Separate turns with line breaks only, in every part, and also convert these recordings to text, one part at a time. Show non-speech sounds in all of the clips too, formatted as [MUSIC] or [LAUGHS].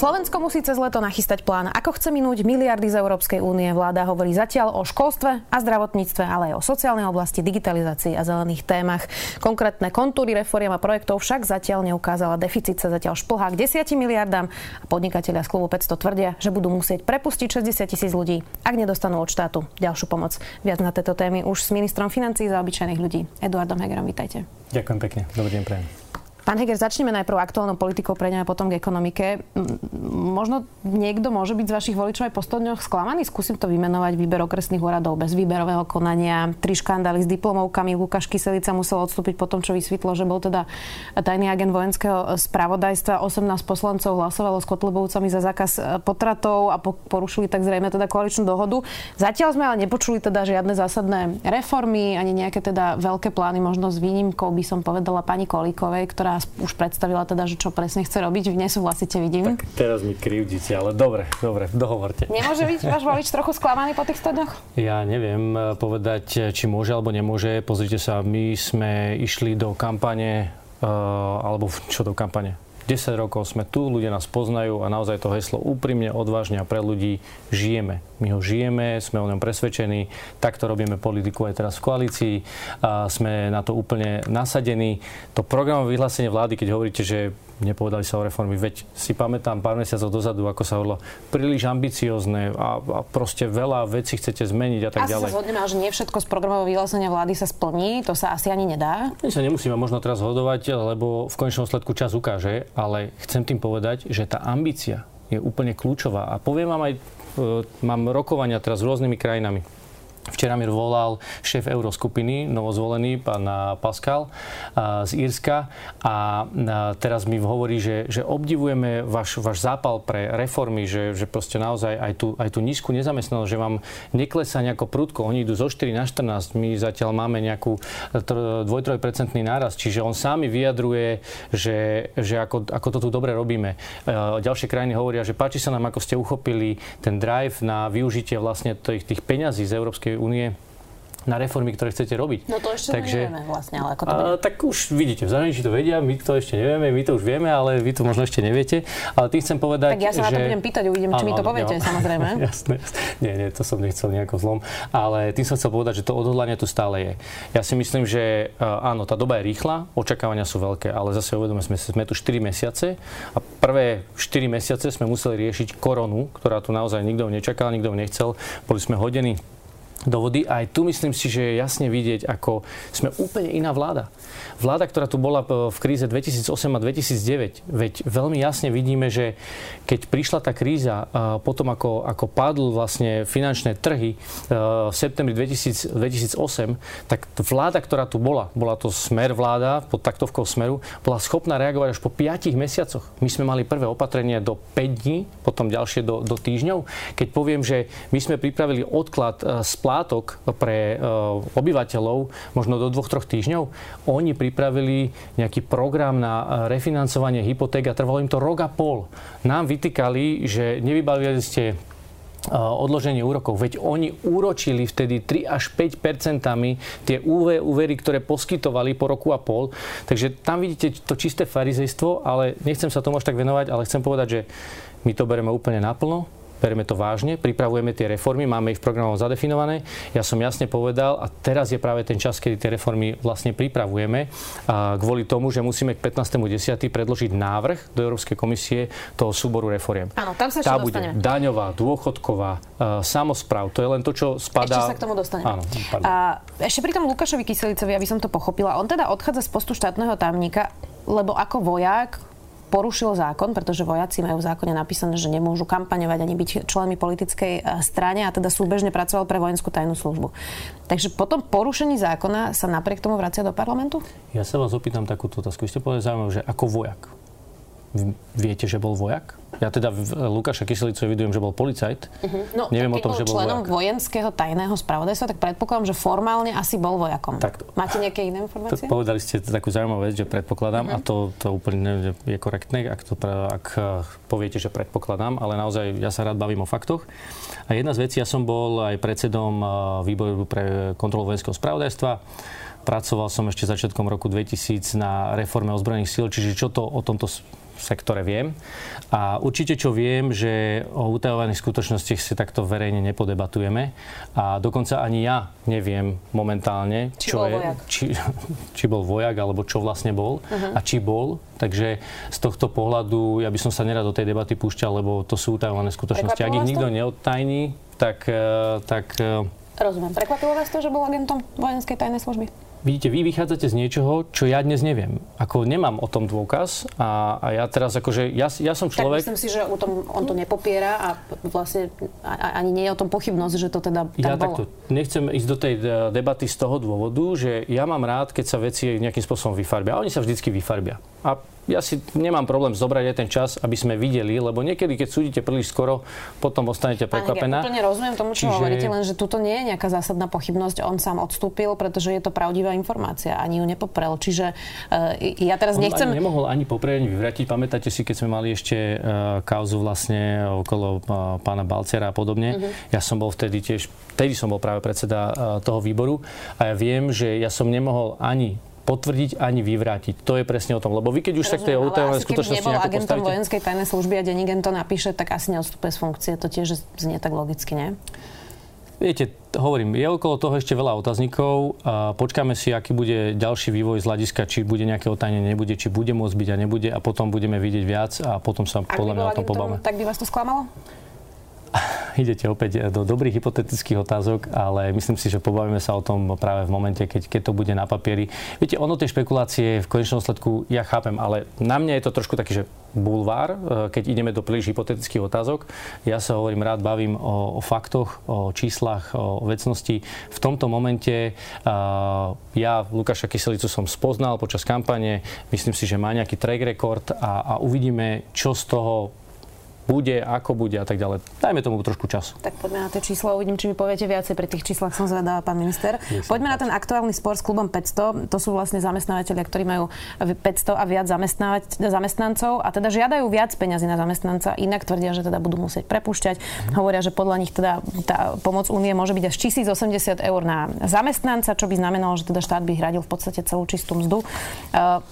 Slovensko musí cez leto nachystať plán, ako chce minúť miliardy z Európskej únie. Vláda hovorí zatiaľ o školstve a zdravotníctve, ale aj o sociálnej oblasti, digitalizácii a zelených témach. Konkrétne kontúry reforiem a projektov však zatiaľ neukázala. Deficit sa zatiaľ šplhá k 10 miliardám a podnikatelia z klubu 500 tvrdia, že budú musieť prepustiť 60 tisíc ľudí, ak nedostanú od štátu ďalšiu pomoc. Viac na tieto témy už s ministrom financí za obyčajných ľudí. Eduardom Hegerom, vítajte.
Ďakujem pekne. Dobrý deň, prejem.
Pán Heger, začneme najprv aktuálnou politikou pre a potom k ekonomike. Možno niekto môže byť z vašich voličov aj po 100 dňoch sklamaný? Skúsim to vymenovať výber okresných úradov bez výberového konania, tri škandály s diplomovkami. Lukáš Kyselica musel odstúpiť po tom, čo vysvetlo, že bol teda tajný agent vojenského spravodajstva. 18 poslancov hlasovalo s Kotlebovcami za zákaz potratov a porušili tak zrejme teda koaličnú dohodu. Zatiaľ sme ale nepočuli teda žiadne zásadné reformy, ani nejaké teda veľké plány, možno s výnimkou by som povedala pani Kolíkovej, ktorá ktorá už predstavila teda, že čo presne chce robiť. Vy nesúhlasíte, vidím.
Tak teraz mi krivdíte, ale dobre, dobre, dohovorte.
Nemôže byť váš volič [LAUGHS] trochu sklamaný po tých 100 dňoch?
Ja neviem eh, povedať, či môže alebo nemôže. Pozrite sa, my sme išli do kampane, uh, alebo čo do kampane? 10 rokov sme tu, ľudia nás poznajú a naozaj to heslo úprimne, odvážne a pre ľudí žijeme. My ho žijeme, sme o ňom presvedčení, takto robíme politiku aj teraz v koalícii a sme na to úplne nasadení. To programové vyhlásenie vlády, keď hovoríte, že nepovedali sa o reformy. Veď si pamätám pár mesiacov dozadu, ako sa hovorilo, príliš ambiciozne a, a proste veľa vecí chcete zmeniť a tak
asi
ďalej.
Asi sa zhodneme, že nie všetko z programového vyhlásenia vlády sa splní, to sa asi ani nedá.
My sa nemusíme možno teraz hodovať, lebo v konečnom sledku čas ukáže, ale chcem tým povedať, že tá ambícia je úplne kľúčová. A poviem vám aj, e, mám rokovania teraz s rôznymi krajinami Včera mi volal šéf euroskupiny, novozvolený, pán Pascal z Írska a teraz mi hovorí, že, že obdivujeme váš, váš zápal pre reformy, že, že proste naozaj aj tú, aj tú nízku nezamestnanosť, že vám neklesá nejako prudko. Oni idú zo 4 na 14, my zatiaľ máme nejakú 2-3% náraz, čiže on sám vyjadruje, že, že ako, ako to tu dobre robíme. Ďalšie krajiny hovoria, že páči sa nám, ako ste uchopili ten drive na využitie vlastne tých, tých peňazí z Európskej Európskej únie na reformy, ktoré chcete robiť.
No to ešte Takže, nevieme vlastne, ale ako to bude?
A, tak už vidíte, v zahraničí to vedia, my to ešte nevieme, my to už vieme, ale vy to možno ešte neviete. Ale tým chcem povedať,
Tak ja sa
že...
na to budem pýtať, uvidím, či mi to poviete, ja, samozrejme. [LAUGHS]
Jasné, nie, nie, to som nechcel nejako zlom. Ale tým som chcel povedať, že to odhodlanie tu stále je. Ja si myslím, že áno, tá doba je rýchla, očakávania sú veľké, ale zase uvedome, sme, sme tu 4 mesiace a prvé 4 mesiace sme museli riešiť koronu, ktorá tu naozaj nikto nečakal, nikto nechcel. Boli sme hodení do vody. Aj tu myslím si, že je jasne vidieť, ako sme úplne iná vláda. Vláda, ktorá tu bola v kríze 2008 a 2009, veď veľmi jasne vidíme, že keď prišla tá kríza, potom ako, ako padl vlastne finančné trhy v septembri 2000, 2008, tak vláda, ktorá tu bola, bola to smer vláda pod taktovkou smeru, bola schopná reagovať až po 5 mesiacoch. My sme mali prvé opatrenie do 5 dní, potom ďalšie do, do týždňov. Keď poviem, že my sme pripravili odklad splátok splátok pre e, obyvateľov možno do dvoch, troch týždňov. Oni pripravili nejaký program na e, refinancovanie hypoték a trvalo im to rok a pol. Nám vytýkali, že nevybavili ste e, odloženie úrokov. Veď oni úročili vtedy 3 až 5 percentami tie úvery, ktoré poskytovali po roku a pol. Takže tam vidíte to čisté farizejstvo, ale nechcem sa tomu až tak venovať, ale chcem povedať, že my to bereme úplne naplno bereme to vážne, pripravujeme tie reformy, máme ich v programoch zadefinované. Ja som jasne povedal a teraz je práve ten čas, kedy tie reformy vlastne pripravujeme a kvôli tomu, že musíme k 15.10. predložiť návrh do Európskej komisie toho súboru reforiem.
Áno, tam sa
Tá bude dostaneme. daňová, dôchodková, uh, samospráv. To je len to, čo spadá...
Ešte sa k tomu dostaneme. Áno, a ešte pri tom Lukášovi Kyselicovi, aby som to pochopila, on teda odchádza z postu štátneho tajomníka, lebo ako vojak porušil zákon, pretože vojaci majú v zákone napísané, že nemôžu kampaňovať ani byť členmi politickej e, strane a teda súbežne pracoval pre vojenskú tajnú službu. Takže po tom porušení zákona sa napriek tomu vracia do parlamentu?
Ja sa vás opýtam takúto otázku. Vy ste povedali zaujímavé, že ako vojak. Viete, že bol vojak? Ja teda Lukáša Kyselicu evidujem, že bol policajt. Uh-huh. No, Neviem o tom, že bol
členom
vojak.
vojenského tajného spravodajstva, tak predpokladám, že formálne asi bol vojakom. Tak, Máte nejaké iné informácie?
Povedali ste takú zaujímavú vec, že predpokladám, uh-huh. a to, to úplne je korektné, ak, to, ak poviete, že predpokladám, ale naozaj ja sa rád bavím o faktoch. A jedna z vecí, ja som bol aj predsedom výboru pre kontrolu vojenského spravodajstva. Pracoval som ešte začiatkom roku 2000 na reforme ozbrojených síl, čiže čo to o tomto sektore viem. A určite čo viem, že o utajovaných skutočnostiach si takto verejne nepodebatujeme. A dokonca ani ja neviem momentálne,
či čo je,
či, [LAUGHS] či bol vojak, alebo čo vlastne bol uh-huh. a či bol. Takže z tohto pohľadu ja by som sa nerad do tej debaty púšťal, lebo to sú utajované skutočnosti. Ak ich nikto neodtajní, tak, eh, tak... Eh,
Rozumiem. Prekvapilo vás to, že bol agentom vojenskej tajnej služby?
Vidíte, vy vychádzate z niečoho, čo ja dnes neviem. Ako nemám o tom dôkaz a, a ja teraz akože, ja, ja som človek...
Tak myslím si, že o tom, on to nepopiera a vlastne ani nie je o tom pochybnosť, že to teda tak
ja
bolo. takto
nechcem ísť do tej e, debaty z toho dôvodu, že ja mám rád, keď sa veci nejakým spôsobom vyfarbia. A oni sa vždycky vyfarbia. A ja si nemám problém zobrať aj ten čas, aby sme videli, lebo niekedy, keď súdite príliš skoro, potom ostanete prekvapená.
Ja úplne rozumiem tomu, čo Čiže... hovoríte, len že tuto nie je nejaká zásadná pochybnosť. On sám odstúpil, pretože je to pravdivá informácia, ani ju nepoprel. Čiže uh, ja teraz
On
nechcem...
Ani nemohol ani poprieť, ani vyvratiť. Pamätáte si, keď sme mali ešte uh, kauzu vlastne okolo uh, pána Balcera a podobne. Uh-huh. Ja som bol vtedy tiež, vtedy som bol práve predseda uh, toho výboru a ja viem, že ja som nemohol ani potvrdiť ani vyvrátiť. To je presne o tom. Lebo vy keď už Rozumiem, sa k tej utajovanej skutočnosti
nejako agentom postavíte... vojenskej tajnej služby a Denigen to napíše, tak asi neodstupuje z funkcie. To tiež znie tak logicky, nie?
Viete, hovorím, je okolo toho ešte veľa otáznikov a počkáme si, aký bude ďalší vývoj z hľadiska, či bude nejaké otajnenie, nebude, či bude môcť byť a nebude a potom budeme vidieť viac a potom sa Ak podľa mňa o tom pobavíme.
Tak by vás to sklamalo? [LAUGHS]
idete opäť do dobrých hypotetických otázok, ale myslím si, že pobavíme sa o tom práve v momente, keď, keď to bude na papieri. Viete, ono tie špekulácie v konečnom sledku ja chápem, ale na mňa je to trošku taký, že bulvár, e, keď ideme do príliš hypotetických otázok. Ja sa hovorím, rád bavím o, o faktoch, o číslach, o vecnosti. V tomto momente uh, ja Lukáša Kyselicu som spoznal počas kampane. Myslím si, že má nejaký track record a, a uvidíme, čo z toho bude, ako bude a tak ďalej. Dajme tomu trošku času.
Tak poďme na tie čísla, uvidím, či mi poviete viacej. Pri tých číslach som zvedavá, pán minister. Poďme na ten aktuálny spor s klubom 500. To sú vlastne zamestnávateľia, ktorí majú 500 a viac zamestnancov a teda žiadajú viac peňazí na zamestnanca. Inak tvrdia, že teda budú musieť prepúšťať. Mhm. Hovoria, že podľa nich teda tá pomoc únie môže byť až 1080 eur na zamestnanca, čo by znamenalo, že teda štát by hradil v podstate celú čistú mzdu.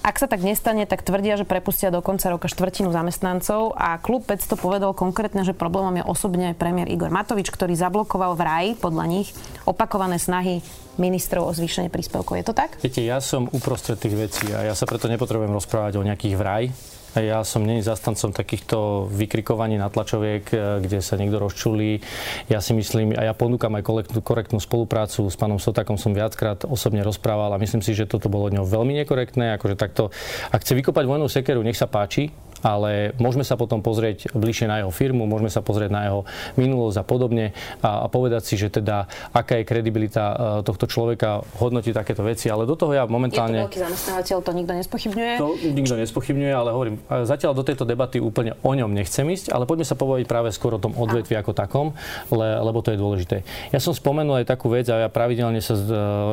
Ak sa tak nestane, tak tvrdia, že prepustia do konca roka štvrtinu zamestnancov a klub 500 povedal konkrétne, že problémom je osobne premiér Igor Matovič, ktorý zablokoval v RAI, podľa nich, opakované snahy ministrov o zvýšenie príspevkov. Je to tak?
Viete, ja som uprostred tých vecí a ja sa preto nepotrebujem rozprávať o nejakých vraj. Ja som není zastancom takýchto vykrikovaní na tlačoviek, e, kde sa niekto rozčulí. Ja si myslím, a ja ponúkam aj korektnú, korektnú spoluprácu s pánom Sotakom som viackrát osobne rozprával a myslím si, že toto bolo od neho veľmi nekorektné. Akože takto, ak chce vykopať vojnú sekeru, nech sa páči, ale môžeme sa potom pozrieť bližšie na jeho firmu, môžeme sa pozrieť na jeho minulosť a podobne a, a povedať si, že teda aká je kredibilita uh, tohto človeka hodnotiť takéto veci, ale do toho ja momentálne...
Je to veľký zamestnávateľ, to nikto nespochybňuje?
To nikto nespochybňuje, ale hovorím, zatiaľ do tejto debaty úplne o ňom nechcem ísť, ale poďme sa povedať práve skôr o tom odvetvi ako takom, le, lebo to je dôležité. Ja som spomenul aj takú vec a ja pravidelne sa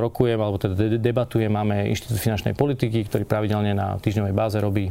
rokujem, alebo teda debatujem, máme Inštitút finančnej politiky, ktorý pravidelne na týždňovej báze robí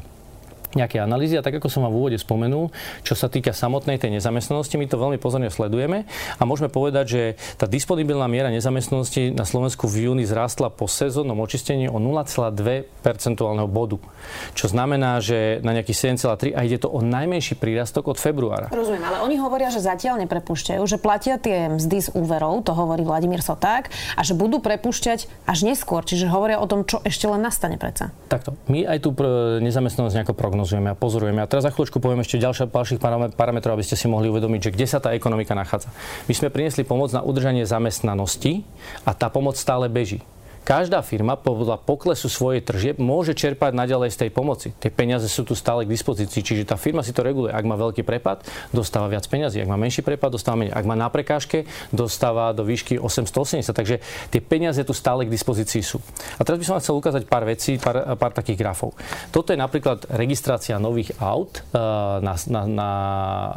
nejaké analýzy a tak ako som vám v úvode spomenul, čo sa týka samotnej tej nezamestnanosti, my to veľmi pozorne sledujeme a môžeme povedať, že tá disponibilná miera nezamestnanosti na Slovensku v júni zrástla po sezónnom očistení o 0,2 percentuálneho bodu. Čo znamená, že na nejaký 7,3 a ide to o najmenší prírastok od februára.
Rozumiem, ale oni hovoria, že zatiaľ neprepúšťajú, že platia tie mzdy z úverov, to hovorí Vladimír Soták, a že budú prepúšťať až neskôr, čiže hovoria o tom, čo ešte len nastane predsa.
Takto. My aj tú nezamestnanosť nejako prognozujeme prognozujeme a pozorujeme. A teraz za chvíľočku poviem ešte ďalšie ďalších parametrov, aby ste si mohli uvedomiť, že kde sa tá ekonomika nachádza. My sme priniesli pomoc na udržanie zamestnanosti a tá pomoc stále beží. Každá firma podľa poklesu svojej tržieb môže čerpať naďalej z tej pomoci. Tie peniaze sú tu stále k dispozícii, čiže tá firma si to reguluje. Ak má veľký prepad, dostáva viac peniazy. Ak má menší prepad, dostáva menej. Ak má na prekážke, dostáva do výšky 880. Takže tie peniaze tu stále k dispozícii sú. A teraz by som vám chcel ukázať pár vecí, pár, pár takých grafov. Toto je napríklad registrácia nových aut eh, na, na, na,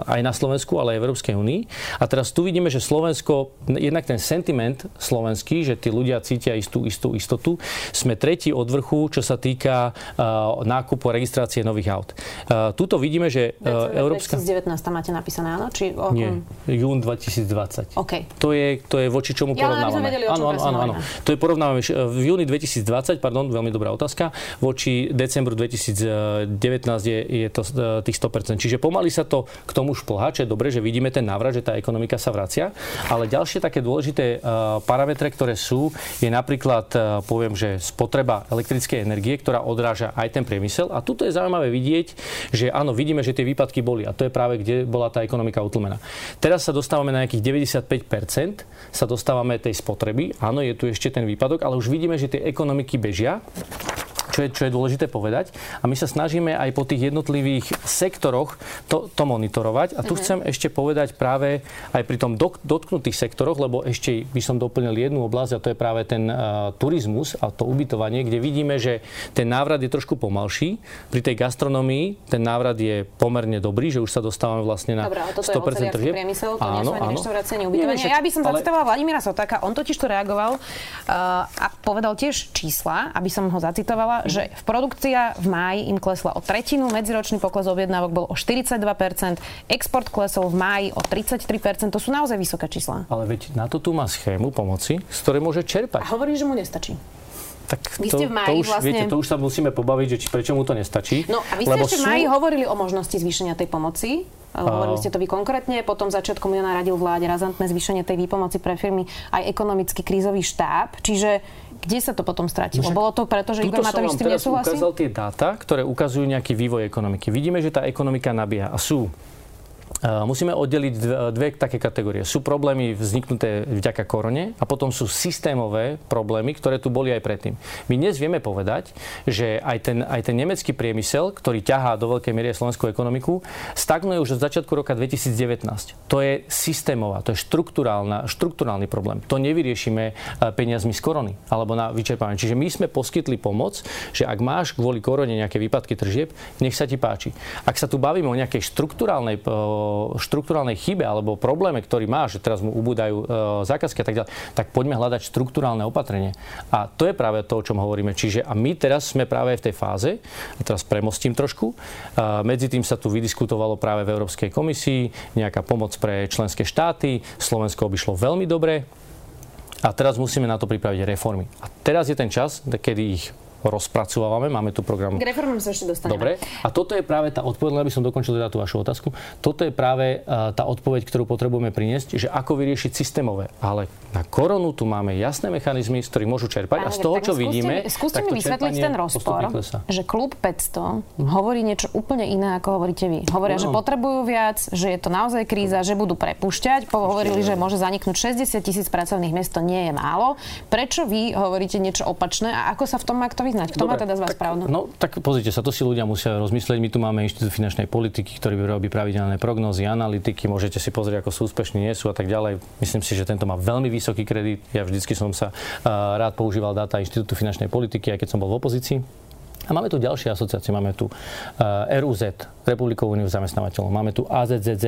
aj na Slovensku, ale aj Európskej únii. A teraz tu vidíme, že Slovensko, jednak ten sentiment slovenský, že tí ľudia cítia istú, istú istotu. Sme tretí od vrchu, čo sa týka uh, nákupu a registrácie nových aut. Uh, tuto vidíme, že
uh, Európska... 2019 tam máte napísané, áno? Či,
oh, Nie, jún 2020.
Okay.
To, je, to je voči čomu ja, porovnávame.
Vedeli, áno, áno, áno, áno.
To je porovnávame v júni 2020, pardon, veľmi dobrá otázka, voči decembru 2019 je, je to tých 100%. Čiže pomaly sa to k tomu šplhá, čo je dobre, že vidíme ten návrat, že tá ekonomika sa vracia. Ale ďalšie také dôležité parametre, ktoré sú, je napríklad, uh, poviem, že spotreba elektrickej energie, ktorá odráža aj ten priemysel. A tuto je zaujímavé vidieť, že áno, vidíme, že tie výpadky boli. A to je práve, kde bola tá ekonomika utlmená. Teraz sa dostávame na nejakých 95%, sa dostávame tej spotreby. Áno, je tu ešte ten výpadok, ale už vidíme, že tie ekonomiky bežia čo je, čo je dôležité povedať. A my sa snažíme aj po tých jednotlivých sektoroch to, to monitorovať. A tu uh-huh. chcem ešte povedať práve aj pri tom dok, dotknutých sektoroch, lebo ešte by som doplnil jednu oblasť a to je práve ten uh, turizmus a to ubytovanie, kde vidíme, že ten návrat je trošku pomalší. Pri tej gastronomii ten návrat je pomerne dobrý, že už sa dostávame vlastne na Dobre, toto 100% tržieb.
priemysel, to áno, áno. ubytovanie. Ja by som zacitovala Vladimíra Sotáka, on totiž to reagoval uh, a povedal tiež čísla, aby som ho zacitovala, že v produkcia v máji im klesla o tretinu, medziročný pokles objednávok bol o 42%, export klesol v máji o 33%, to sú naozaj vysoké čísla.
Ale veď na to tu má schému pomoci, z ktorej môže čerpať.
A hovorí, že mu nestačí.
Tak vy to, ste v máji to už, vlastne... Viete, to už sa musíme pobaviť, že či, prečo mu to nestačí.
No a vy ste ešte sú... v máji hovorili o možnosti zvýšenia tej pomoci. Hovorili ste to vy konkrétne, potom začiatkom júna radil vláde razantné zvýšenie tej výpomoci pre firmy aj ekonomický krízový štáb. Čiže kde sa to potom stratilo? No, Bolo to preto, že Igor Matovič s tým nesúhlasí?
ukázal tie dáta, ktoré ukazujú nejaký vývoj ekonomiky. Vidíme, že tá ekonomika nabieha a sú Musíme oddeliť dve, dve také kategórie. Sú problémy vzniknuté vďaka korone a potom sú systémové problémy, ktoré tu boli aj predtým. My dnes vieme povedať, že aj ten, aj ten nemecký priemysel, ktorý ťahá do veľkej miery slovenskú ekonomiku, stagnuje už od začiatku roka 2019. To je systémová, to je štruktúrálny problém. To nevyriešime e, peniazmi z korony alebo na vyčerpávanie. Čiže my sme poskytli pomoc, že ak máš kvôli korone nejaké výpadky tržieb, nech sa ti páči. Ak sa tu bavíme o nejakej štruktúrálnej e, štruktúrálnej chybe alebo probléme, ktorý má, že teraz mu ubúdajú e, zákazky a tak ďalej, tak poďme hľadať štruktúrálne opatrenie. A to je práve to, o čom hovoríme. Čiže a my teraz sme práve v tej fáze, a teraz premostím trošku, a medzi tým sa tu vydiskutovalo práve v Európskej komisii nejaká pomoc pre členské štáty. Slovensko obišlo veľmi dobre, a teraz musíme na to pripraviť reformy. A teraz je ten čas, kedy ich rozpracovávame. Máme tu program...
K reformám sa ešte dostaneme.
Dobre. A toto je práve tá odpoveď, aby som dokončil teda tú vašu otázku. Toto je práve uh, tá odpoveď, ktorú potrebujeme priniesť, že ako vyriešiť systémové. Ale na koronu tu máme jasné mechanizmy, z ktorých môžu čerpať. a z toho, čo skúste, vidíme...
Skúste mi vysvetliť ten rozpor, že klub 500 hovorí niečo úplne iné, ako hovoríte vy. Hovoria, no. že potrebujú viac, že je to naozaj kríza, že budú prepušťať. Hovorili, že môže zaniknúť 60 tisíc pracovných miest, to nie je málo. Prečo vy hovoríte niečo opačné a ako sa v tom má kto vyznať? Kto Dobre, má teda z vás tak, pravdu?
No tak pozrite sa, to si ľudia musia rozmyslieť. My tu máme Inštitút finančnej politiky, ktorý robí pravidelné prognózy, analytiky, môžete si pozrieť, ako sú úspešní, nie sú a tak ďalej. Myslím si, že tento má veľmi vysoký kredit. Ja vždycky som sa uh, rád používal dáta Inštitútu finančnej politiky, aj keď som bol v opozícii. A máme tu ďalšie asociácie. Máme tu uh, RUZ, Republikovú úniu zamestnávateľov. Máme tu AZZZ,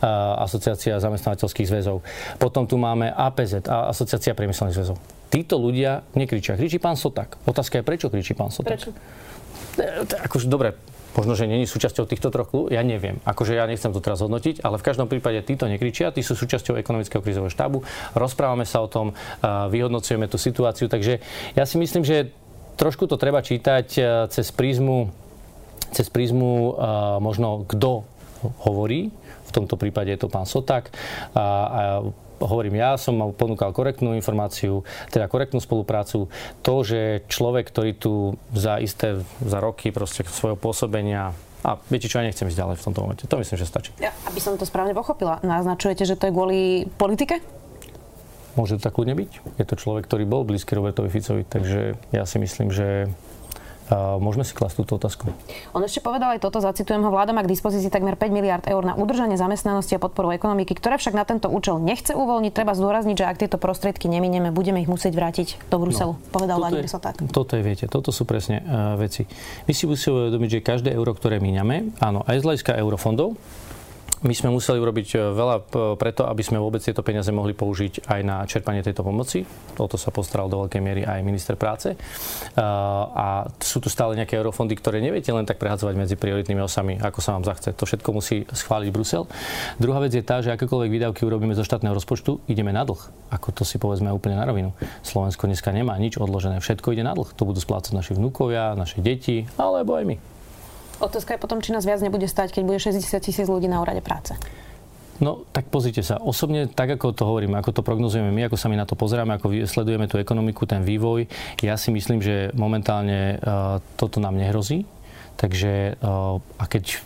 uh, Asociácia zamestnávateľských zväzov. Potom tu máme APZ, Asociácia priemyselných zväzov títo ľudia nekričia. Kričí pán Sotak. Otázka je, prečo kričí pán Sotak?
Prečo?
E, akože, dobre, možno, že není súčasťou týchto troch ja neviem. Akože ja nechcem to teraz hodnotiť, ale v každom prípade títo nekričia, tí sú súčasťou ekonomického krizového štábu, rozprávame sa o tom, vyhodnocujeme tú situáciu, takže ja si myslím, že trošku to treba čítať e, cez prízmu, cez prízmu možno kto hovorí, v tomto prípade je to pán Sotak a, a hovorím, ja som ponúkal korektnú informáciu, teda korektnú spoluprácu. To, že človek, ktorý tu za isté, za roky proste svojho pôsobenia a viete čo, ja nechcem ísť ďalej v tomto momente. To myslím, že stačí.
Ja, aby som to správne pochopila, naznačujete, že to je kvôli politike?
Môže to tak kľudne byť. Je to človek, ktorý bol blízky Robertovi Ficovi, takže ja si myslím, že Môžeme si klasť túto otázku.
On ešte povedal aj toto, zacitujem ho, vláda má k dispozícii takmer 5 miliard eur na udržanie zamestnanosti a podporu ekonomiky, ktoré však na tento účel nechce uvoľniť. Treba zdôrazniť, že ak tieto prostriedky neminieme, budeme ich musieť vrátiť do Bruselu. No, povedal Vladimír Soták.
Toto je, viete, toto sú presne uh, veci. My si musíme uvedomiť, že každé euro, ktoré míňame, áno, aj z hľadiska eurofondov, my sme museli urobiť e, veľa preto, aby sme vôbec tieto peniaze mohli použiť aj na čerpanie tejto pomoci. O to sa postaral do veľkej miery aj minister práce. E, a sú tu stále nejaké eurofondy, ktoré neviete len tak prehadzovať medzi prioritnými osami, ako sa vám zachce. To všetko musí schváliť Brusel. Druhá vec je tá, že akékoľvek výdavky urobíme zo štátneho rozpočtu, ideme na dlh. Ako to si povedzme úplne na rovinu. Slovensko dneska nemá nič odložené, všetko ide na dlh. To budú splácať naši vnúkovia, naše deti, alebo aj my.
Otázka je potom, či nás viac nebude stať, keď bude 60 tisíc ľudí na úrade práce.
No, tak pozrite sa. Osobne, tak ako to hovorím, ako to prognozujeme my, ako sa my na to pozeráme, ako sledujeme tú ekonomiku, ten vývoj, ja si myslím, že momentálne uh, toto nám nehrozí. Takže uh, a keď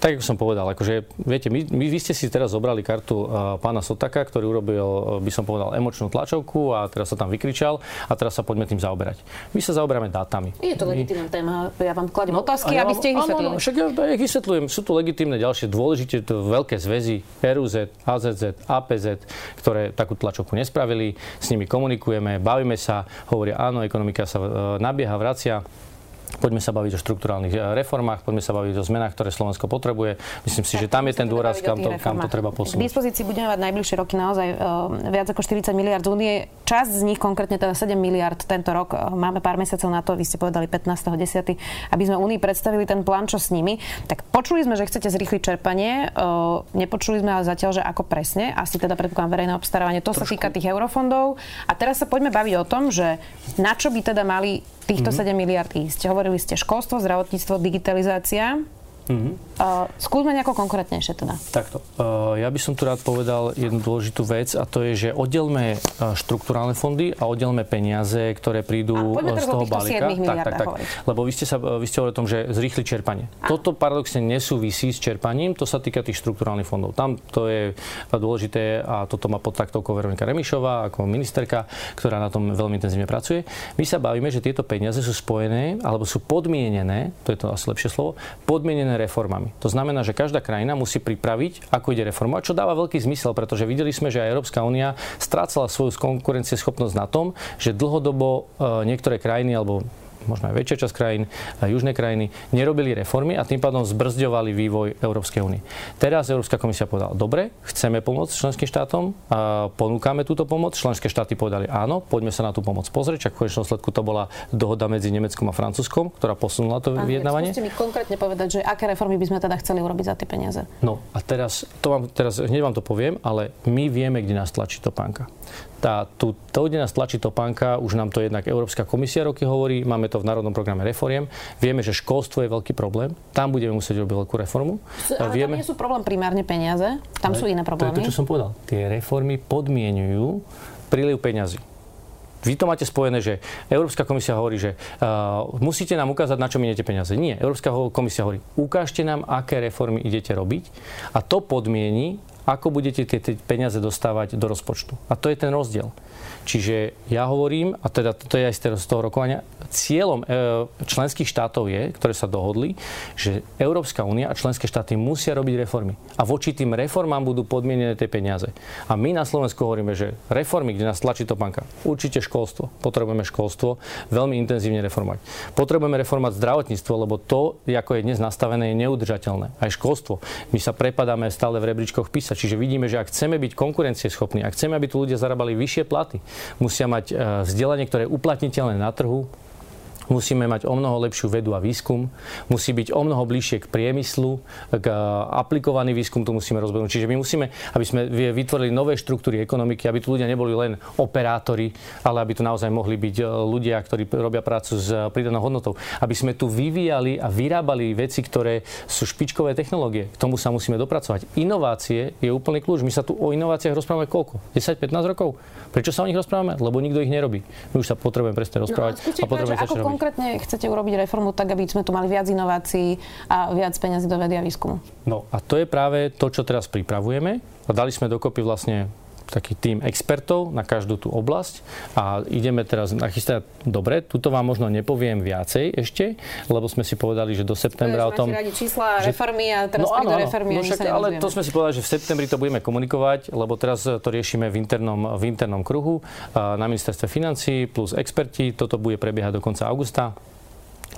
tak ako som povedal, akože, viete, my, my, vy ste si teraz zobrali kartu uh, pána Sotaka, ktorý urobil, uh, by som povedal, emočnú tlačovku a teraz sa tam vykričal a teraz sa poďme tým zaoberať. My sa zaoberáme dátami.
Je to legitímna téma, ja vám kladím no, otázky, ja aby ste ich vysvetlili. Áno,
však ja, ja ich vysvetľujem. Sú tu legitímne ďalšie dôležité veľké zväzy, RUZ, AZZ, APZ, ktoré takú tlačovku nespravili. S nimi komunikujeme, bavíme sa, hovoria áno, ekonomika sa uh, nabieha, vracia Poďme sa baviť o štruktúrálnych eh, reformách, poďme sa baviť o zmenách, ktoré Slovensko potrebuje. Myslím si, tak, že tam je ten dôraz, kam to, kam to treba posunúť.
K dispozícii budeme mať najbližšie roky naozaj uh, viac ako 40 miliard z únie. Časť z nich, konkrétne teda 7 miliard tento rok, uh, máme pár mesiacov na to, vy ste povedali 15.10., aby sme únii predstavili ten plán, čo s nimi. Tak počuli sme, že chcete zrýchliť čerpanie, uh, nepočuli sme ale zatiaľ, že ako presne, asi teda predpokladám verejné obstarávanie, to Trošku. sa týka tých eurofondov. A teraz sa poďme baviť o tom, že na čo by teda mali týchto mm-hmm. 7 miliard ísť. Hovorili ste školstvo, zdravotníctvo, digitalizácia. Mm-hmm. Uh, skúsme nejako konkrétnejšie teda.
Takto. Uh, ja by som tu rád povedal jednu dôležitú vec a to je, že oddelme štruktúrálne fondy a oddelme peniaze, ktoré prídu z toho balíka.
Tak, tak, tak.
Lebo vy ste, sa, vy ste hovorili o tom, že zrýchli čerpanie. A. Toto paradoxne nesúvisí s čerpaním, to sa týka tých štruktúrálnych fondov. Tam to je dôležité a toto má pod taktovkou Veronika Remišová ako ministerka, ktorá na tom veľmi intenzívne pracuje. My sa bavíme, že tieto peniaze sú spojené alebo sú podmienené, to je to asi lepšie slovo, podmienené reformami. To znamená, že každá krajina musí pripraviť, ako ide reformovať, čo dáva veľký zmysel, pretože videli sme, že aj Európska únia strácala svoju konkurencieschopnosť na tom, že dlhodobo e, niektoré krajiny alebo možno aj väčšia časť krajín, južné krajiny, nerobili reformy a tým pádom zbrzďovali vývoj Európskej únie. Teraz Európska komisia povedala, dobre, chceme pomôcť členským štátom, a ponúkame túto pomoc. Členské štáty povedali áno, poďme sa na tú pomoc pozrieť. Čak v konečnom sledku to bola dohoda medzi Nemeckom a Francúzskom, ktorá posunula to Pán, vyjednávanie.
Skúste mi konkrétne povedať, že aké reformy by sme teda chceli urobiť za tie peniaze.
No a teraz, to vám, teraz hneď vám to poviem, ale my vieme, kde nás tlačí topánka tá, tu, to, kde nás tlačí topánka, už nám to jednak Európska komisia roky hovorí, máme to v Národnom programe reforiem. Vieme, že školstvo je veľký problém, tam budeme musieť robiť veľkú reformu.
Ale Vieme... tam nie sú problém primárne peniaze, tam sú iné problémy.
To je to, čo som povedal. Tie reformy podmienujú príliv peňazí. Vy to máte spojené, že Európska komisia hovorí, že uh, musíte nám ukázať, na čo miniete peniaze. Nie. Európska komisia hovorí, ukážte nám, aké reformy idete robiť a to podmieni, ako budete tie, tie peniaze dostávať do rozpočtu. A to je ten rozdiel. Čiže ja hovorím, a teda to je aj z toho rokovania, cieľom e, členských štátov je, ktoré sa dohodli, že Európska únia a členské štáty musia robiť reformy. A voči tým reformám budú podmienené tie peniaze. A my na Slovensku hovoríme, že reformy, kde nás tlačí to banka, určite školstvo. Potrebujeme školstvo veľmi intenzívne reformovať. Potrebujeme reformovať zdravotníctvo, lebo to, ako je dnes nastavené, je neudržateľné. Aj školstvo. My sa prepadáme stále v rebríčkoch písať. Čiže vidíme, že ak chceme byť konkurencieschopní, ak chceme, aby tu ľudia zarábali vyššie platy, musia mať e, vzdelanie, ktoré je uplatniteľné na trhu, musíme mať o mnoho lepšiu vedu a výskum, musí byť o mnoho bližšie k priemyslu, k e, aplikovaný výskum tu musíme rozbehnúť. Čiže my musíme, aby sme vytvorili nové štruktúry ekonomiky, aby tu ľudia neboli len operátori, ale aby tu naozaj mohli byť e, ľudia, ktorí robia prácu s pridanou hodnotou. Aby sme tu vyvíjali a vyrábali veci, ktoré sú špičkové technológie. K tomu sa musíme dopracovať. Inovácie je úplný kľúč. My sa tu o inováciách rozprávame koľko? 10-15 rokov? Prečo sa o nich rozprávame? Lebo nikto ich nerobí. My už sa potrebujeme presne rozprávať no, a, a potrebujeme
sa ako konkrétne chcete urobiť reformu tak, aby sme tu mali viac inovácií a viac peniazy do vedy a výskumu?
No a to je práve to, čo teraz pripravujeme. A dali sme dokopy vlastne taký tým expertov na každú tú oblasť a ideme teraz nachystať, dobre, tuto vám možno nepoviem viacej ešte, lebo sme si povedali, že do septembra o tom...
Radi čísla, že... reformy a teraz no, áno, áno, reformy no, však,
ale to sme si povedali, že v septembri to budeme komunikovať, lebo teraz to riešime v internom, v internom kruhu na ministerstve financí plus experti. Toto bude prebiehať do konca augusta.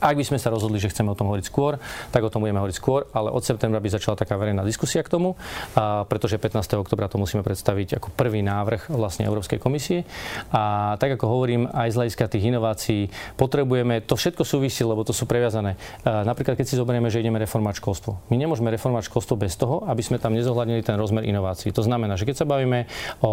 Ak by sme sa rozhodli, že chceme o tom hovoriť skôr, tak o tom budeme hovoriť skôr, ale od septembra by začala taká verejná diskusia k tomu, a pretože 15. oktobra to musíme predstaviť ako prvý návrh vlastne Európskej komisie. A tak ako hovorím, aj z hľadiska tých inovácií potrebujeme, to všetko súvisí, lebo to sú previazané. A napríklad, keď si zoberieme, že ideme reformovať školstvo. My nemôžeme reformovať školstvo bez toho, aby sme tam nezohľadnili ten rozmer inovácií. To znamená, že keď sa bavíme o,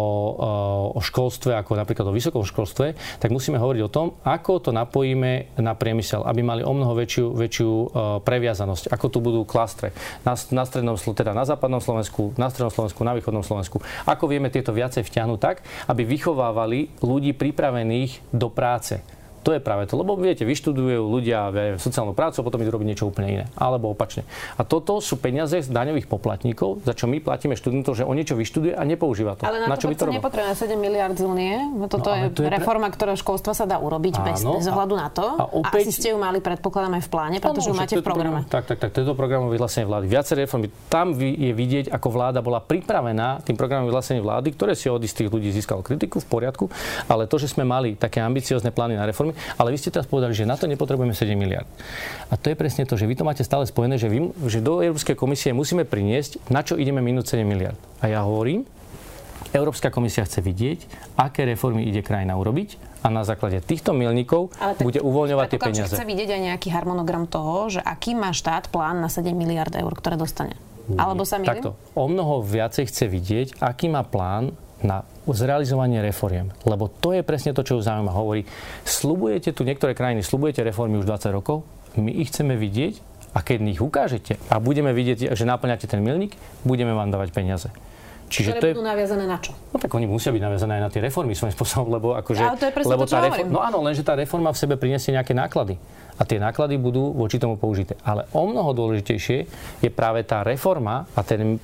o školstve, ako napríklad o vysokom školstve, tak musíme hovoriť o tom, ako to napojíme na priemysel, aby mali mali o mnoho väčšiu, väčšiu uh, previazanosť, ako tu budú klastre na, na strednom, teda na západnom Slovensku, na strednom Slovensku, na východnom Slovensku. Ako vieme tieto viacej vťahnuť tak, aby vychovávali ľudí pripravených do práce to je práve to, lebo viete, vyštudujú ľudia sociálnu prácu a potom idú robiť niečo úplne iné. Alebo opačne. A toto sú peniaze z daňových poplatníkov, za čo my platíme študentov, že on niečo vyštuduje a nepoužíva to.
Ale na, na čo by to nepotrebujeme 7 miliard z únie. No toto no, je, je reforma, pre... ktorá školstva sa dá urobiť Áno, bez, bez ohľadu na to. A, opäť... a asi ste ju mali, predpokladám, aj v pláne, pretože ju máte v programe.
Tak, tak, tak, tento program vyhlásenie vlády. Viaceré reformy. Tam je vidieť, ako vláda bola pripravená tým programom vyhlásenia vlády, ktoré si od istých ľudí získalo kritiku v poriadku, ale to, že sme mali také ambiciozne plány na reformy, reformy. Ale vy ste teraz povedali, že na to nepotrebujeme 7 miliard. A to je presne to, že vy to máte stále spojené, že, vy, že do Európskej komisie musíme priniesť, na čo ideme minúť 7 miliard. A ja hovorím, Európska komisia chce vidieť, aké reformy ide krajina urobiť a na základe týchto milníkov tak, bude uvoľňovať tie peniaze.
chce vidieť aj nejaký harmonogram toho, že aký má štát plán na 7 miliard eur, ktoré dostane. Alebo sa milím?
Takto. O mnoho viacej chce vidieť, aký má plán na zrealizovanie reforiem. Lebo to je presne to, čo už zaujíma. Hovorí, slubujete tu niektoré krajiny, slubujete reformy už 20 rokov, my ich chceme vidieť a keď ich ukážete a budeme vidieť, že naplňate ten milník, budeme vám dávať peniaze.
Čiže Ktoré to je... budú naviazané na čo?
No tak oni musia byť naviazané aj na tie reformy svojím spôsobom, lebo akože...
Ale to je lebo to, tá
reforma, No áno, lenže tá reforma v sebe prinesie nejaké náklady a tie náklady budú voči tomu použité. Ale o mnoho dôležitejšie je práve tá reforma a ten e,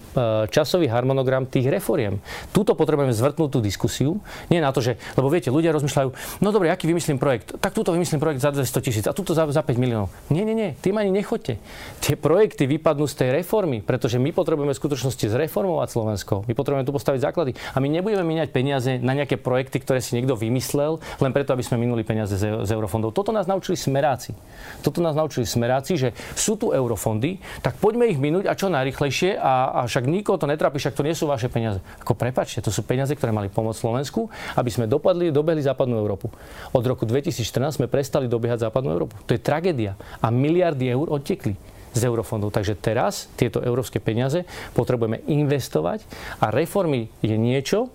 časový harmonogram tých reforiem. Tuto potrebujeme zvrtnúť tú diskusiu. Nie na to, že, lebo viete, ľudia rozmýšľajú, no dobre, aký vymyslím projekt? Tak túto vymyslím projekt za 200 tisíc a túto za, za 5 miliónov. Nie, nie, nie, tým ani nechoďte. Tie projekty vypadnú z tej reformy, pretože my potrebujeme v skutočnosti zreformovať Slovensko. My potrebujeme tu postaviť základy a my nebudeme míňať peniaze na nejaké projekty, ktoré si niekto vymyslel, len preto, aby sme minuli peniaze z, z eurofondov. Toto nás naučili smeráci. Toto nás naučili smeráci, že sú tu eurofondy, tak poďme ich minúť a čo najrychlejšie a, a však nikoho to netrapí, však to nie sú vaše peniaze. Ako prepačte, to sú peniaze, ktoré mali pomôcť Slovensku, aby sme dopadli, dobehli západnú Európu. Od roku 2014 sme prestali dobiehať západnú Európu. To je tragédia. A miliardy eur odtekli z eurofondov. Takže teraz tieto európske peniaze potrebujeme investovať a reformy je niečo,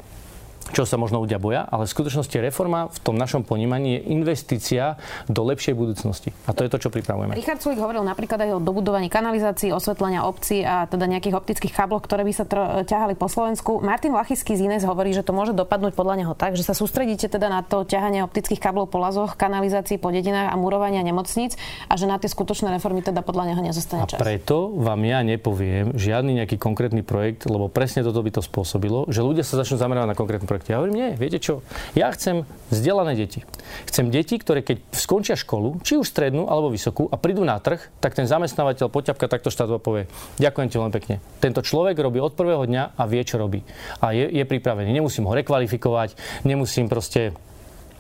čo sa možno ľudia boja, ale v skutočnosti reforma v tom našom ponímaní je investícia do lepšej budúcnosti. A to je to, čo pripravujeme.
Richard Sulik hovoril napríklad aj o dobudovaní kanalizácií, osvetlenia obcí a teda nejakých optických káblov, ktoré by sa tr- ťahali po Slovensku. Martin Lachisky z Ines hovorí, že to môže dopadnúť podľa neho tak, že sa sústredíte teda na to ťahanie optických káblov po lazoch, kanalizácií po dedinách a murovania nemocníc a že na tie skutočné reformy teda podľa neho nezostane čas.
A preto vám ja nepoviem žiadny nejaký konkrétny projekt, lebo presne toto by to spôsobilo, že ľudia sa začnú zamerať na konkrétny projekt projekte. Ja hovorím, nie, viete čo, ja chcem vzdelané deti. Chcem deti, ktoré keď skončia školu, či už strednú alebo vysokú a prídu na trh, tak ten zamestnávateľ poťapka takto štát povie, ďakujem ti len pekne. Tento človek robí od prvého dňa a vie, čo robí. A je, je pripravený. Nemusím ho rekvalifikovať, nemusím proste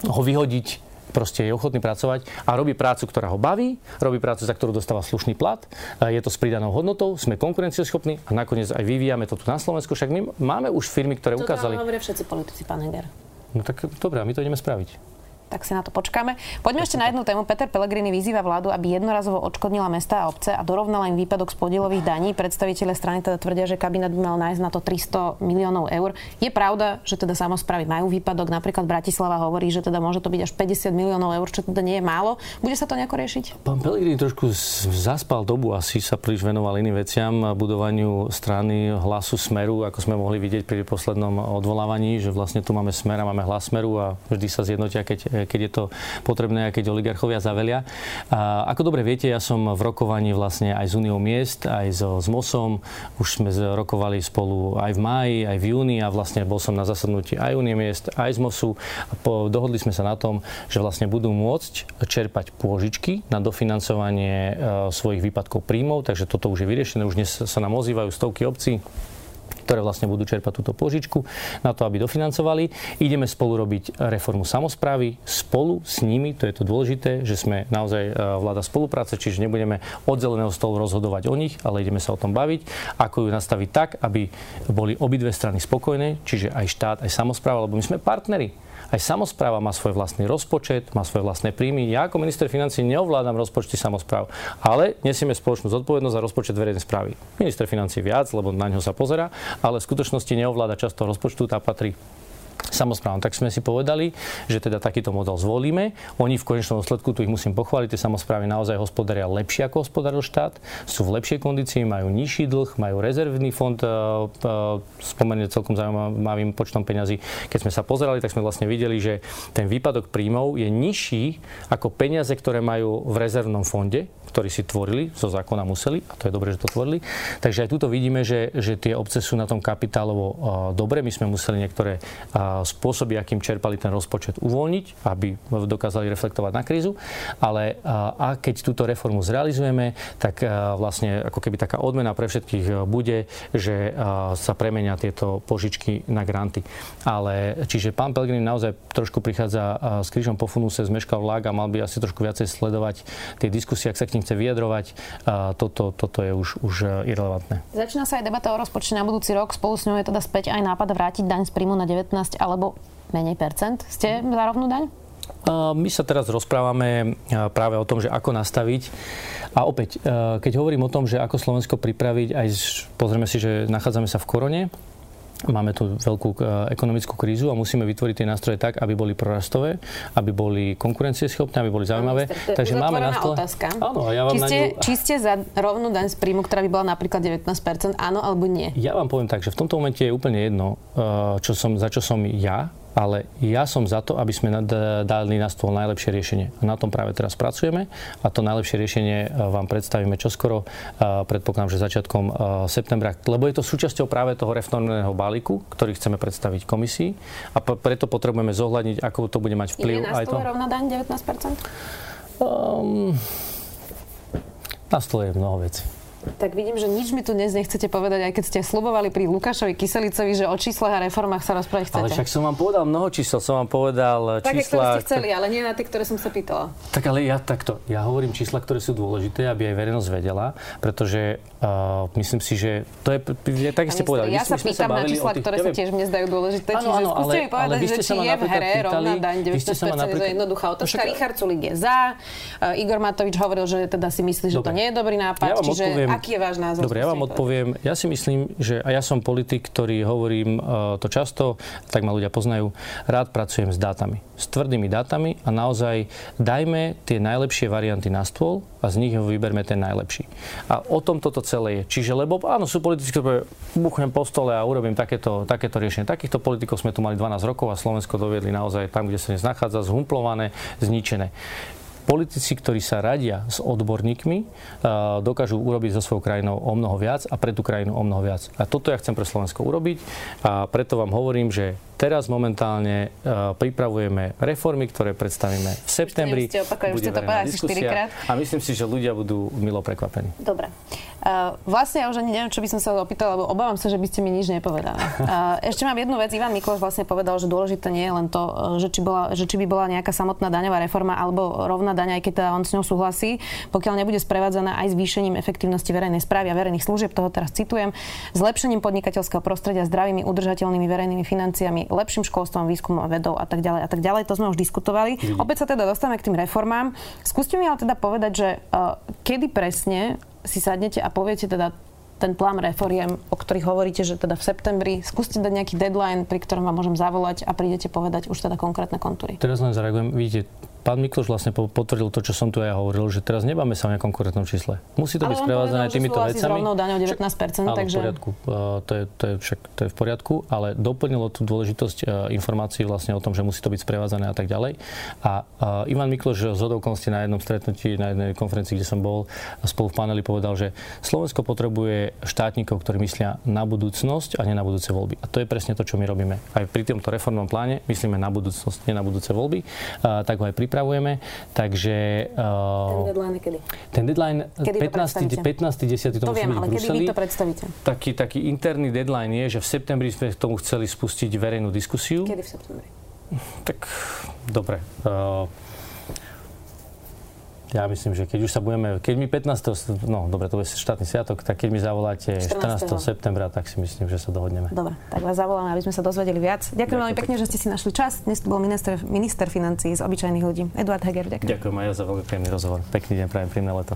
ho vyhodiť, proste je ochotný pracovať a robí prácu, ktorá ho baví, robí prácu, za ktorú dostáva slušný plat, je to s pridanou hodnotou, sme konkurencieschopní a nakoniec aj vyvíjame to tu na Slovensku. Však my máme už firmy, ktoré to ukázali...
To hovoria všetci politici, pán Heger.
No tak dobre, my to ideme spraviť
tak si na to počkáme. Poďme ešte na jednu tému. Peter Pellegrini vyzýva vládu, aby jednorazovo odškodnila mesta a obce a dorovnala im výpadok z podielových daní. Predstavitelia strany teda tvrdia, že kabinet by mal nájsť na to 300 miliónov eur. Je pravda, že teda samozprávy majú výpadok. Napríklad Bratislava hovorí, že teda môže to byť až 50 miliónov eur, čo teda nie je málo. Bude sa to nejako riešiť?
Pán Pellegrini trošku zaspal dobu, asi sa príliš venoval iným veciam, budovaniu strany hlasu Smeru, ako sme mohli vidieť pri poslednom odvolávaní, že vlastne tu máme Smer a máme hlas Smeru a vždy sa zjednotia, keď keď je to potrebné a keď oligarchovia zavelia. A ako dobre viete, ja som v rokovaní vlastne aj s Uniou miest, aj so, s MOSom. Už sme rokovali spolu aj v máji, aj v júni a vlastne bol som na zasadnutí aj Unie miest, aj z MOSu. A po, dohodli sme sa na tom, že vlastne budú môcť čerpať pôžičky na dofinancovanie e, svojich výpadkov príjmov, takže toto už je vyriešené. Už dnes sa nám ozývajú stovky obcí, ktoré vlastne budú čerpať túto požičku na to, aby dofinancovali. Ideme spolu robiť reformu samozprávy, spolu s nimi, to je to dôležité, že sme naozaj e, vláda spolupráce, čiže nebudeme od zeleného stolu rozhodovať o nich, ale ideme sa o tom baviť, ako ju nastaviť tak, aby boli obidve strany spokojné, čiže aj štát, aj samozpráva, lebo my sme partneri. Aj samozpráva má svoj vlastný rozpočet, má svoje vlastné príjmy. Ja ako minister financí neovládam rozpočty samozpráv, ale nesieme spoločnú zodpovednosť za rozpočet verejnej správy. Minister financí viac, lebo na ňo sa pozera, ale v skutočnosti neovláda často rozpočtu, tá patrí samozprávam. Tak sme si povedali, že teda takýto model zvolíme. Oni v konečnom dôsledku, tu ich musím pochváliť, tie samozprávy naozaj hospodária lepšie ako hospodáril štát, sú v lepšej kondícii, majú nižší dlh, majú rezervný fond, e, e, spomenie celkom zaujímavým počtom peňazí. Keď sme sa pozerali, tak sme vlastne videli, že ten výpadok príjmov je nižší ako peniaze, ktoré majú v rezervnom fonde, ktorí si tvorili, zo zákona museli, a to je dobré, že to tvorili. Takže aj tuto vidíme, že, že tie obce sú na tom kapitálovo uh, dobre. My sme museli niektoré spôsoby, akým čerpali ten rozpočet, uvoľniť, aby dokázali reflektovať na krízu. Ale a keď túto reformu zrealizujeme, tak vlastne ako keby taká odmena pre všetkých bude, že sa premenia tieto požičky na granty. Ale čiže pán Pelgrin naozaj trošku prichádza s krížom po funuse, zmeškal vlák a mal by asi trošku viacej sledovať tie diskusie, ak sa k ním chce vyjadrovať, toto, toto je už, už e, irrelevantné.
Začína sa aj debata o rozpočte na budúci rok. Spolu s ňou je teda späť aj nápad vrátiť daň z príjmu na 19 alebo menej percent. Ste za rovnú daň?
My sa teraz rozprávame práve o tom, že ako nastaviť. A opäť, e, keď hovorím o tom, že ako Slovensko pripraviť, aj pozrieme si, že nachádzame sa v korone, Máme tu veľkú e, ekonomickú krízu a musíme vytvoriť tie nástroje tak, aby boli prorastové, aby boli konkurencieschopné, aby boli zaujímavé.
Áno, Takže máme na stole... otázka. Áno, ja vám či, ste, ňu... či ste za rovnú daň z príjmu, ktorá by bola napríklad 19%, áno alebo nie?
Ja vám poviem tak, že v tomto momente je úplne jedno, e, čo som, za čo som ja ale ja som za to, aby sme dali na stôl najlepšie riešenie. A na tom práve teraz pracujeme a to najlepšie riešenie e, vám predstavíme čoskoro, e, predpokladám, že začiatkom e, septembra, lebo je to súčasťou práve toho reformného balíku, ktorý chceme predstaviť komisii a preto potrebujeme zohľadniť, ako to bude mať vplyv.
Je na stole rovná daň 19%? Um,
na stole je mnoho vecí.
Tak vidím, že nič mi tu dnes nechcete povedať, aj keď ste slubovali pri Lukášovi Kyselicovi, že o číslach a reformách sa rozprávať chcete.
Ale však som vám povedal mnoho čísel, som vám povedal
čísla... Také, ktoré ste chceli, ale nie na tie, ktoré som sa pýtala.
Tak ale ja takto, ja hovorím čísla, ktoré sú dôležité, aby aj verejnosť vedela, pretože uh, myslím si, že to je, je tak ste povedali.
Ja sa pýtam na čísla, ktoré sa tiež mne zdajú dôležité, áno, áno, ale, mi povedať, že či je v hre rovná daň 19%, že jednoduchá otázka. Richard Sulik je za, uh, Igor Matovič hovoril, že teda si myslí, že to nie je dobrý nápad, čiže aký je váš názor?
Dobre, ja vám odpoviem. Ja si myslím, že a ja som politik, ktorý hovorím uh, to často, tak ma ľudia poznajú, rád pracujem s dátami. S tvrdými dátami a naozaj dajme tie najlepšie varianty na stôl a z nich ho vyberme ten najlepší. A o tom toto celé je. Čiže, lebo áno, sú politici, ktorí buchnem po stole a urobím takéto, takéto riešenie. Takýchto politikov sme tu mali 12 rokov a Slovensko doviedli naozaj tam, kde sa dnes nachádza, zhumplované, zničené politici, ktorí sa radia s odborníkmi, dokážu urobiť so svojou krajinou o mnoho viac a pre tú krajinu o mnoho viac. A toto ja chcem pre Slovensko urobiť a preto vám hovorím, že teraz momentálne pripravujeme reformy, ktoré predstavíme v septembri.
Ste opakali, už ste to povedali 4
A myslím si, že ľudia budú milo prekvapení.
Dobre. Uh, vlastne ja už ani neviem, čo by som sa opýtala, lebo obávam sa, že by ste mi nič nepovedali. Uh, [LAUGHS] ešte mám jednu vec. Ivan Mikloš vlastne povedal, že dôležité nie je len to, že či, bola, že či by bola nejaká samotná daňová reforma alebo rovná daň, aj keď teda on s ňou súhlasí, pokiaľ nebude sprevádzaná aj zvýšením efektívnosti verejnej správy a verejných služieb, toho teraz citujem, zlepšením podnikateľského prostredia, zdravými, udržateľnými verejnými financiami, lepším školstvom, výskumom a vedou a tak ďalej a tak ďalej. To sme už diskutovali. Mm. Opäť sa teda dostávame k tým reformám. Skúste mi ale teda povedať, že uh, kedy presne si sadnete a poviete teda ten plán reforiem, o ktorých hovoríte, že teda v septembri, skúste dať nejaký deadline, pri ktorom vám môžem zavolať a prídete povedať už teda konkrétne kontúry.
Teraz len zareagujem. Vidíte, pán Mikloš vlastne potvrdil to, čo som tu aj hovoril, že teraz nebáme sa o nejakom konkrétnom čísle. Musí to
Ale
byť sprevádzané týmito vecami.
Ale on daňou 19%,
však,
takže...
v poriadku, to je, to, je však, to je v poriadku, ale doplnilo tú dôležitosť informácií vlastne o tom, že musí to byť sprevádzané a tak ďalej. A Ivan Mikloš z okolností na jednom stretnutí, na jednej konferencii, kde som bol spolu v paneli, povedal, že Slovensko potrebuje štátnikov, ktorí myslia na budúcnosť a nie na budúce voľby. A to je presne to, čo my robíme. Aj pri tomto reformnom pláne myslíme na budúcnosť, nie na budúce voľby. tak ho aj pripravujeme. Takže...
Uh, ten deadline kedy?
Ten deadline kedy 15. 15. 10.
to, to viem, ale kedy vy to predstavíte?
Taký, taký interný deadline je, že v septembri sme k tomu chceli spustiť verejnú diskusiu.
Kedy v septembri?
Tak, dobre. Uh, ja myslím, že keď už sa budeme, keď mi 15. no dobre, to je štátny sviatok, tak keď mi zavoláte 14. 14. septembra, tak si myslím, že sa dohodneme.
Dobre, tak vás zavoláme, aby sme sa dozvedeli viac. Ďakujem veľmi pekne, že ste si našli čas. Dnes tu bol minister, minister financí z obyčajných ľudí. Eduard Heger, ďakujem.
Ďakujem aj ja za veľmi príjemný rozhovor. Pekný deň, prajem príjemné leto.